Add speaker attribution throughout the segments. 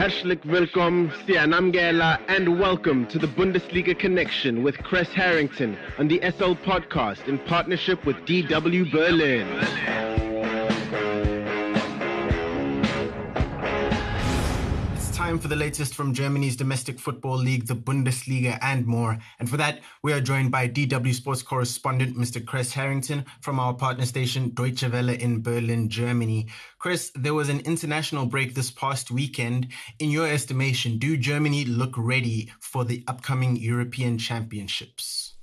Speaker 1: Herzlich willkommen, Sianamgela, and welcome to the Bundesliga Connection with Kres Harrington on the SL Podcast in partnership with DW Berlin.
Speaker 2: Time for the latest from Germany's domestic football league, the Bundesliga, and more. And for that, we are joined by DW Sports correspondent Mr. Kres Harrington from our partner station Deutsche Welle in Berlin, Germany. Kres, there was an international break this past weekend. In your estimation, do Germany look ready for the upcoming European Championships?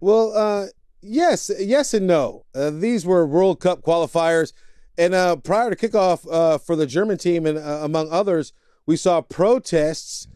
Speaker 3: Well, uh, yes, yes, and no. Uh, these were World Cup qualifiers. And uh, prior to kickoff uh, for the German team, and uh, among others, we saw protests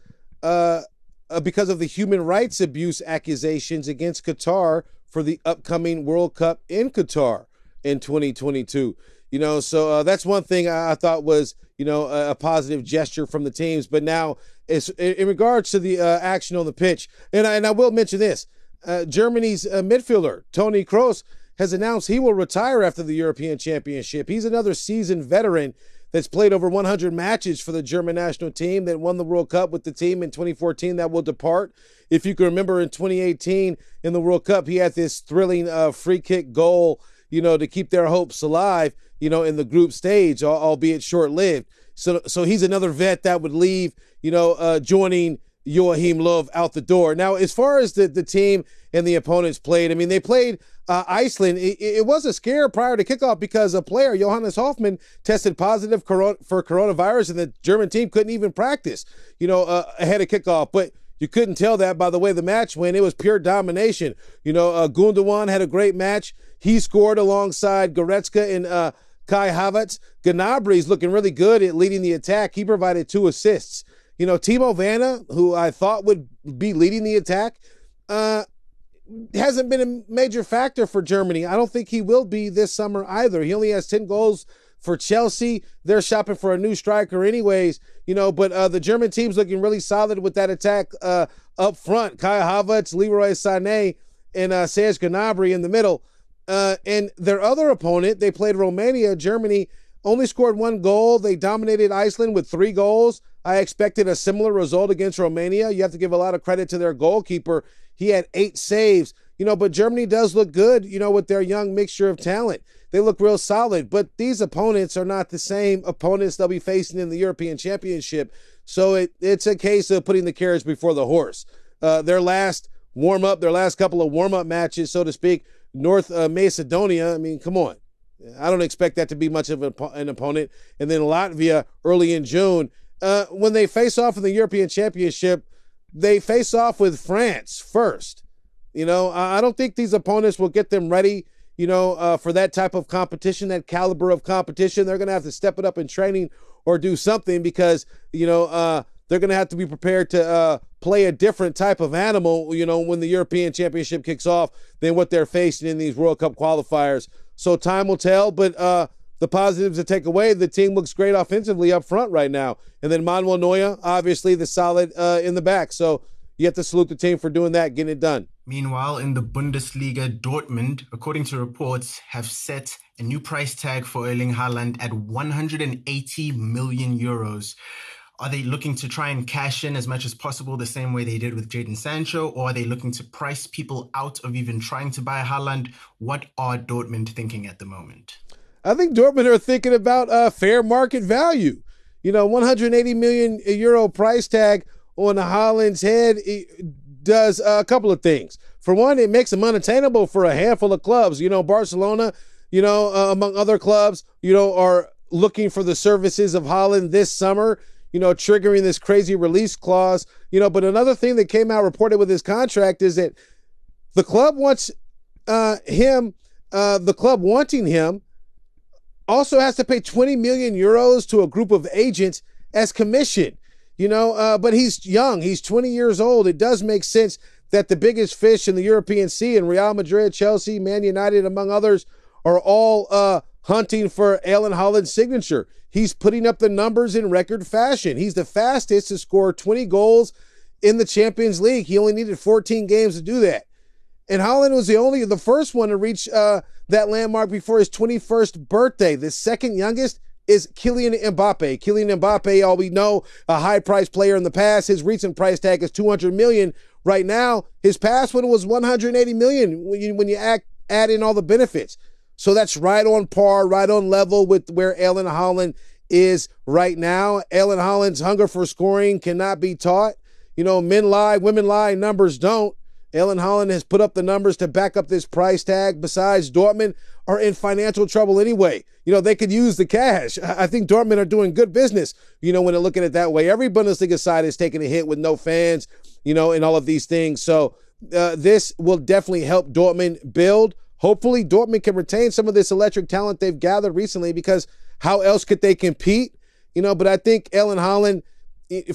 Speaker 3: uh, uh, because of the human rights abuse accusations against Qatar for the upcoming World Cup in Qatar in 2022. You know, so uh, that's one thing I, thought was, you know, a, a, positive gesture from the teams. But now, in, in regards to the uh, action on the pitch, and I, and I will mention this uh, Germany's midfielder, Toni Kroos, has announced he will retire after the European Championship. He's another seasoned veteran that's played over 100 matches for the German national team, that won the World Cup with the team in 2014, that will depart. If you can remember in 2018 in the World Cup, he had this thrilling uh, free kick goal, you know, to keep their hopes alive, you know, in the group stage, albeit short lived. So, so he's another vet that would leave, you know, uh, joining Joachim Löw out the door. Now, as far as the, the team and the opponents played, I mean, they played uh, Iceland. It, it, was a scare prior to kickoff because a player, Johannes Hoffmann, tested positive for coronavirus, and the German team couldn't even practice, you know, uh, ahead of kickoff. But you couldn't tell that by the way the match went. It was pure domination. You know, uh, Gundogan had a great match. He scored alongside Goretzka and uh, Kai Havertz. Gnabry's looking really good at leading the attack. He provided two assists. You know, Timo Werner, who I thought would be leading the attack, uh, hasn't been a major factor for Germany. I don't think he will be this summer either. He only has 10 goals for Chelsea. They're shopping for a new striker, anyways. You know, but uh, the German team's looking really solid with that attack uh, up front. Kai Havertz, Leroy Sané, and uh, Serge Gnabry in the middle. Uh, and their other opponent, they played Romania. Germany only scored one goal. They dominated Iceland with three goals. I expected a similar result against Romania. You have to give a lot of credit to their goalkeeper. He had eight saves, you know, but Germany does look good, you know, with their young mixture of talent. They look real solid, but these opponents are not the same opponents they'll be facing in the European Championship. So it, it's a case of putting the carriage before the horse. Uh, their last warm up, their last couple of warm up matches, so to speak, North uh, Macedonia. I mean, come on. I don't expect that to be much of an opponent. And then Latvia early in June uh, when they face off in the European Championship, they face off with France first. You know, I don't think these opponents will get them ready, you know, uh, for that type of competition, that caliber of competition. They're going to have to step it up in training or do something because, you know, uh, they're going to have to be prepared to uh, play a different type of animal, you know, when the European Championship kicks off than what they're facing in these World Cup qualifiers. So time will tell, but uh, the positives to take away, the team looks great offensively up front right now. And then Manuel Neuer, obviously the solid uh, in the back. So you have to salute the team for doing that, getting it done.
Speaker 2: Meanwhile, in the Bundesliga, Dortmund, according to reports, have set a new price tag for Erling Haaland at 180 million euros. Are they looking to try and cash in as much as possible the same way they did with Jadon Sancho, or are they looking to price people out of even trying to buy Haaland? What are Dortmund thinking at the moment?
Speaker 3: I think Dortmund are thinking about uh, fair market value. You know, 180 million euro price tag on Haaland's head does a couple of things. For one, it makes him unattainable for a handful of clubs. You know, Barcelona, you know, uh, among other clubs, you know, are looking for the services of Haaland this summer, you know, triggering this crazy release clause. You know, but another thing that came out reported with his contract is that the club wants uh, him, uh, the club wanting him also has to pay 20 million euros to a group of agents as commission. You know, uh, but he's young. He's 20 years old. It does make sense that the biggest fish in the European Sea and Real Madrid, Chelsea, Man United, among others, are all uh, hunting for Erling Haaland's signature. He's putting up the numbers in record fashion. He's the fastest to score 20 goals in the Champions League. He only needed 14 games to do that. And Haaland was the only, the first one to reach uh, that landmark before his 21st birthday. The second youngest is Kylian Mbappe. Kylian Mbappe, all we know, a high price player in the past. His recent price tag is 200 million. Right now, his past one was 180 million when you when you act, add in all the benefits. So that's right on par, right on level with where Erling Haaland is right now. Erling Haaland's hunger for scoring cannot be taught. You know, men lie, women lie, numbers don't. Erling Haaland has put up the numbers to back up this price tag. Besides, Dortmund are in financial trouble anyway. You know, they could use the cash. I think Dortmund are doing good business, you know, when they're looking at it that way. Every Bundesliga side is taking a hit with no fans, you know, and all of these things. So uh, this will definitely help Dortmund build. Hopefully, Dortmund can retain some of this electric talent they've gathered recently because how else could they compete? You know, but I think Erling Haaland,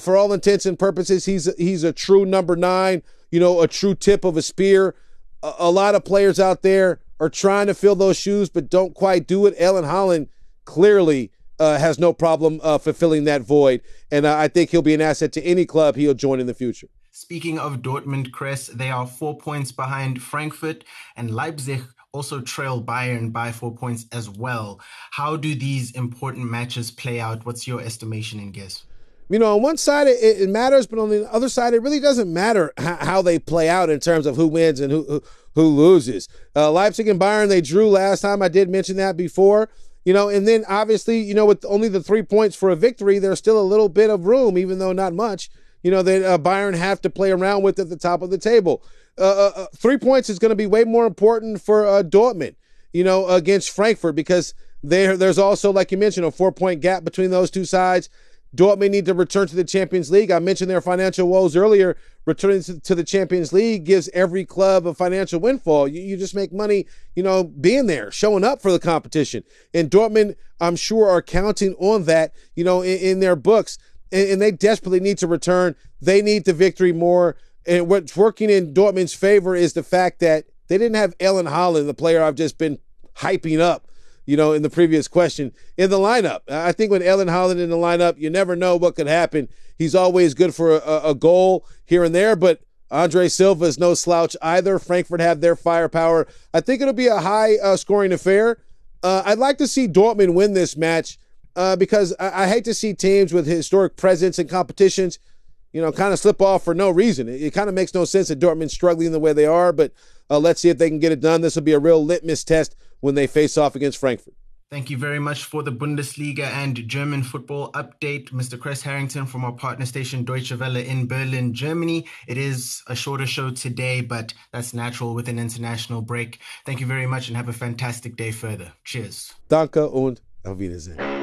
Speaker 3: for all intents and purposes, he's he's a true number nine. You know, a true tip of a spear. A, a lot of players out there are trying to fill those shoes, but don't quite do it. Erling Haaland clearly uh, has no problem uh, fulfilling that void, and uh, I think he'll be an asset to any club he'll join in the future.
Speaker 2: Speaking of Dortmund, Kres, they are four points behind Frankfurt, and Leipzig also trail Bayern by four points as well. How do these important matches play out? What's your estimation and guess?
Speaker 3: You know, on one side it, it matters, but on the other side, it really doesn't matter how they play out in terms of who wins and who who, who loses. Uh, Leipzig and Bayern they drew last time. I did mention that before. You know, and then obviously, you know, with only the three points for a victory, there's still a little bit of room, even though not much. You know that uh, Bayern have to play around with at the top of the table. Uh, uh, uh, three points is going to be way more important for uh, Dortmund, you know, against Frankfurt because there there's also, like you mentioned, a four point gap between those two sides. Dortmund need to return to the Champions League. I mentioned their financial woes earlier. Returning to, the Champions League gives every club a financial windfall. You, you just make money, you know, being there, showing up for the competition. And Dortmund, I'm sure, are counting on that, you know, in, in their books. And, and they desperately need to return. They need the victory more. And what's working in Dortmund's favor is the fact that they didn't have Erling Haaland, the player I've just been hyping up, you know, in the previous question, in the lineup. I think when Erling Haaland in the lineup, you never know what could happen. He's always good for a, a goal here and there, but Andre Silva is no slouch either. Frankfurt have their firepower. I think it'll be a high uh, scoring affair. Uh, I'd like to see Dortmund win this match uh, because I, I hate to see teams with historic presence in competitions – you know, kind of slip off for no reason. It, it kind of makes no sense that Dortmund's struggling the way they are, but uh, let's see if they can get it done. This will be a real litmus test when they face off against Frankfurt.
Speaker 2: Thank you very much for the Bundesliga and German football update, Mr. Kres Harrington from our partner station Deutsche Welle in Berlin, Germany. It is a shorter show today, but that's natural with an international break. Thank you very much and have a fantastic day further. Cheers.
Speaker 3: Danke und auf Wiedersehen.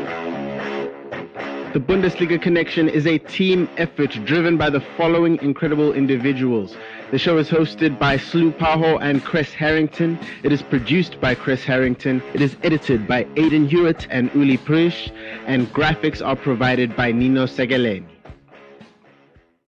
Speaker 1: The Bundesliga Connection is a team effort driven by the following incredible individuals. The show is hosted by Slu Paho and Kres Harrington. It is produced by Kres Harrington. It is edited by Aidan Hewitt and Uli Prish. And graphics are provided by Nino Segaleni.